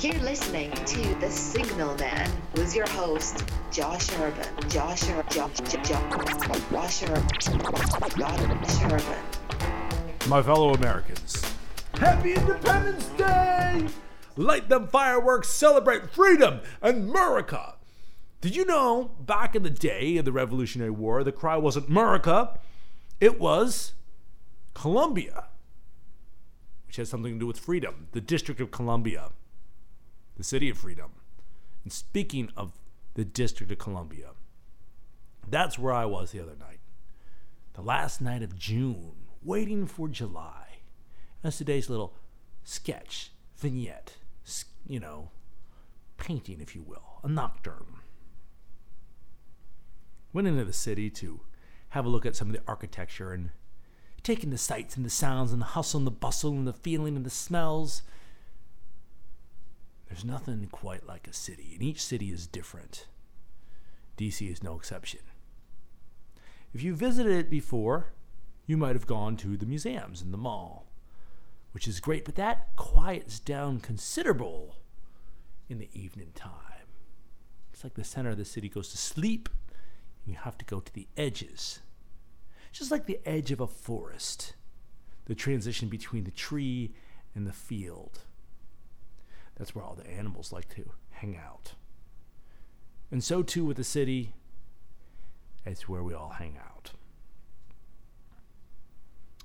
You're listening to The Signal Man with your host, Josh Urban. Josh Urban. Josh, Josh, Josh. Josh Urban. My fellow Americans, Happy Independence Day! Light them fireworks, celebrate freedom and America! Did you know back in the day of the Revolutionary War, the cry wasn't America, it was Columbia, which has something to do with freedom, the District of Columbia the city of freedom. And speaking of the District of Columbia, that's where I was the other night. The last night of June, waiting for July. That's today's little sketch, vignette, you know, painting, if you will, a nocturne. Went into the city to have a look at some of the architecture and taking the sights and the sounds and the hustle and the bustle and the feeling and the smells there's nothing quite like a city, and each city is different. DC is no exception. If you visited it before, you might have gone to the museums and the mall, which is great, but that quiets down considerable in the evening time. It's like the center of the city goes to sleep, and you have to go to the edges. Just like the edge of a forest, the transition between the tree and the field. That's where all the animals like to hang out. And so too with the city, it's where we all hang out.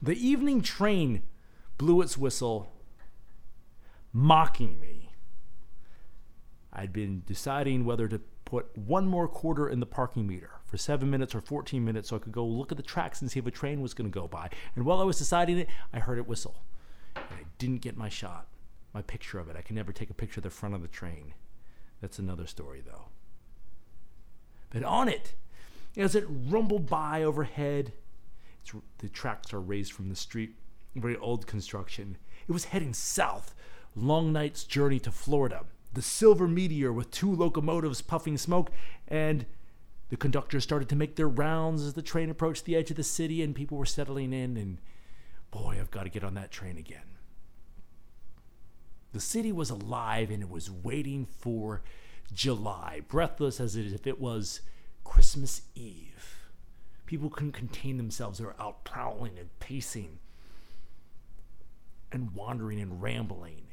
The evening train blew its whistle, mocking me. I'd been deciding whether to put one more quarter in the parking meter for seven minutes or 14 minutes so I could go look at the tracks and see if a train was going to go by. And while I was deciding it, I heard it whistle. And I didn't get my shot my picture of it. I can never take a picture of the front of the train. That's another story, though. But on it, as it rumbled by overhead, the tracks are raised from the street, very old construction. It was heading south, long night's journey to Florida. The silver meteor with two locomotives puffing smoke, and the conductors started to make their rounds as the train approached the edge of the city, and people were settling in. And boy, I've got to get on that train again. The city was alive and it was waiting for July, breathless as if it was Christmas Eve. People couldn't contain themselves. They were out prowling and pacing and wandering and rambling.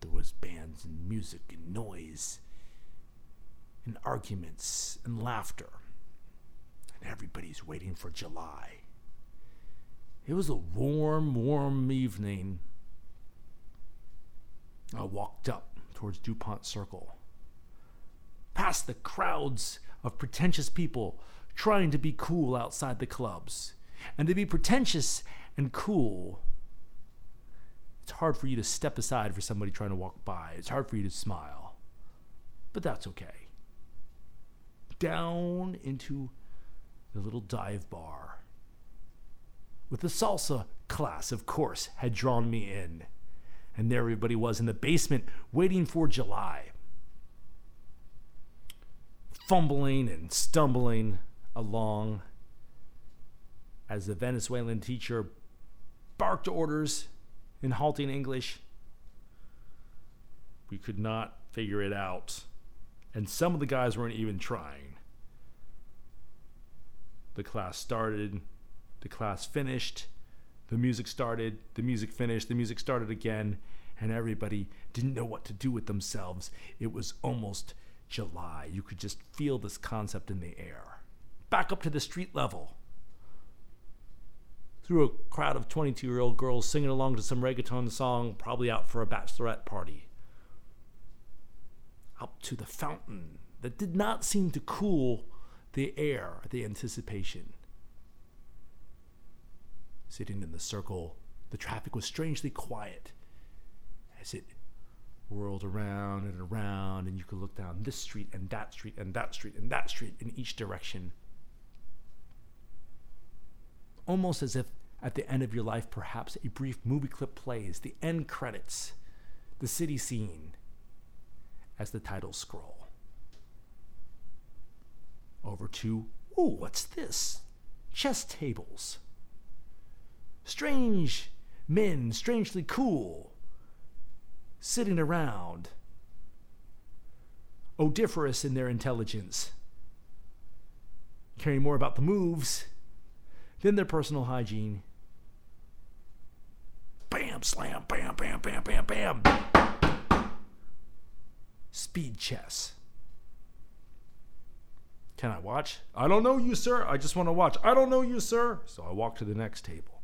There was bands and music and noise and arguments and laughter. And everybody's waiting for July. It was a warm, warm evening I walked up towards DuPont Circle, past the crowds of pretentious people trying to be cool outside the clubs. And to be pretentious and cool, it's hard for you to step aside for somebody trying to walk by. It's hard for you to smile. But that's okay. Down into the little dive bar. With the salsa class, of course, had drawn me in and there everybody was in the basement waiting for July. Fumbling and stumbling along as the Venezuelan teacher barked orders in halting English. We could not figure it out, and some of the guys weren't even trying. The class started, the class finished, the music started, the music finished, the music started again, and everybody didn't know what to do with themselves. It was almost July. You could just feel this concept in the air. Back up to the street level. Through a crowd of 22 year old girls singing along to some reggaeton song, probably out for a bachelorette party. Up to the fountain that did not seem to cool the air, the anticipation sitting in the circle. The traffic was strangely quiet as it whirled around and around, and you could look down this street and that street and that street and that street in each direction. Almost as if at the end of your life, perhaps a brief movie clip plays, the end credits, the city scene, as the titles scroll. Over to, ooh, what's this? Chess tables strange men, strangely cool, sitting around, odiferous in their intelligence, caring more about the moves than their personal hygiene. Bam, slam, bam, bam, bam, bam, bam. Speed chess. Can I watch? I don't know you, sir. I just want to watch. I don't know you, sir. So I walk to the next table.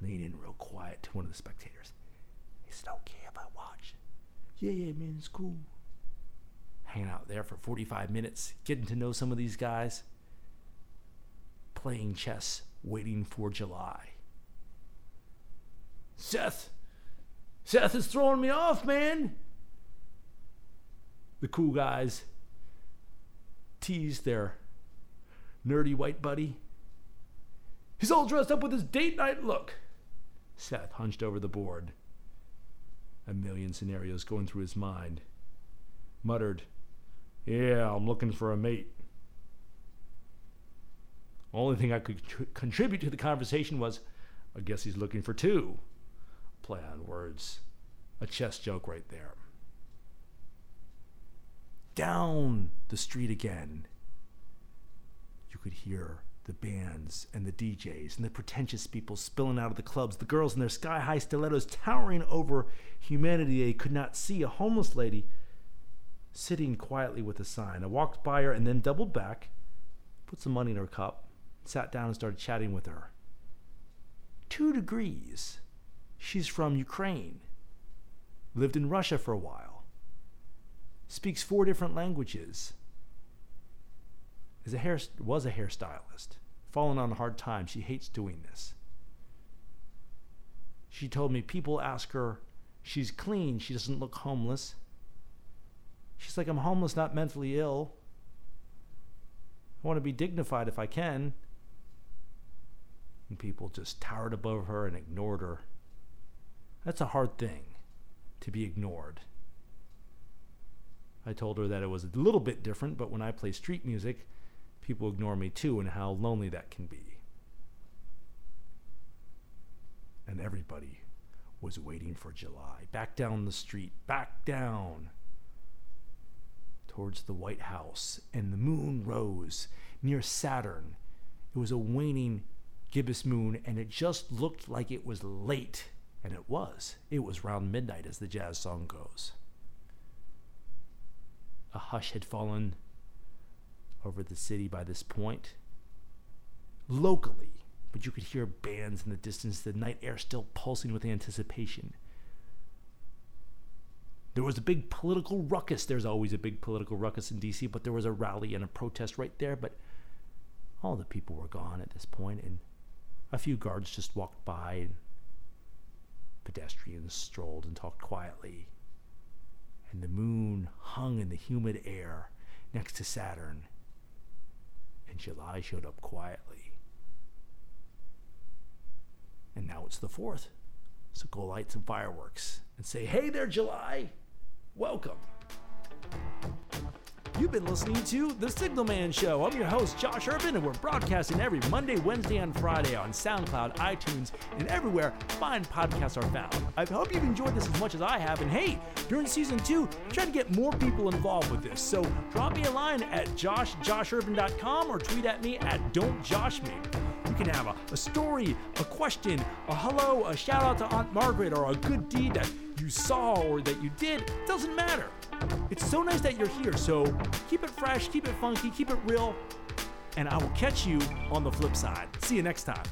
Lean in real quiet to one of the spectators. Is it okay if I watch? Yeah, yeah, man, it's cool. Hanging out there for 45 minutes, getting to know some of these guys, playing chess, waiting for July. Seth! Seth is throwing me off, man! The cool guys tease their nerdy white buddy. He's all dressed up with his date night look. Seth hunched over the board, a million scenarios going through his mind. Muttered, Yeah, I'm looking for a mate. Only thing I could tr- contribute to the conversation was, I guess he's looking for two. Play on words. A chess joke right there. Down the street again, you could hear the bands and the DJs and the pretentious people spilling out of the clubs, the girls in their sky high stilettos towering over humanity. They could not see a homeless lady sitting quietly with a sign. I walked by her and then doubled back, put some money in her cup, sat down and started chatting with her. Two degrees. She's from Ukraine. Lived in Russia for a while. Speaks four different languages is a hair was a hairstylist. Fallen on hard times. She hates doing this. She told me people ask her, she's clean, she doesn't look homeless. She's like, I'm homeless, not mentally ill. I want to be dignified if I can. And people just towered above her and ignored her. That's a hard thing, to be ignored. I told her that it was a little bit different, but when I play street music, people ignore me too, and how lonely that can be. And everybody was waiting for July. Back down the street, back down towards the White House, and the moon rose near Saturn. It was a waning gibbous moon, and it just looked like it was late. And it was. It was round midnight, as the jazz song goes. A hush had fallen over the city by this point. Locally, but you could hear bands in the distance, the night air still pulsing with anticipation. There was a big political ruckus. There's always a big political ruckus in DC, but there was a rally and a protest right there. But all the people were gone at this point, and a few guards just walked by, and pedestrians strolled and talked quietly. And the moon hung in the humid air next to Saturn and July showed up quietly. And now it's the 4th. So go light some fireworks and say, hey there, July! Welcome! You've been listening to The Signal Man Show. I'm your host, Josh Urban, and we're broadcasting every Monday, Wednesday, and Friday on SoundCloud, iTunes, and everywhere fine podcasts are found. I hope you've enjoyed this as much as I have. And hey, during season two, I'm to get more people involved with this. So drop me a line at joshjoshurban.com or tweet at me at don'tjoshme. You can have a, a story, a question, a hello, a shout out to Aunt Margaret, or a good deed that you saw or that you did. Doesn't matter. It's so nice that you're here. So keep it fresh, keep it funky, keep it real, and I will catch you on the flip side. See you next time.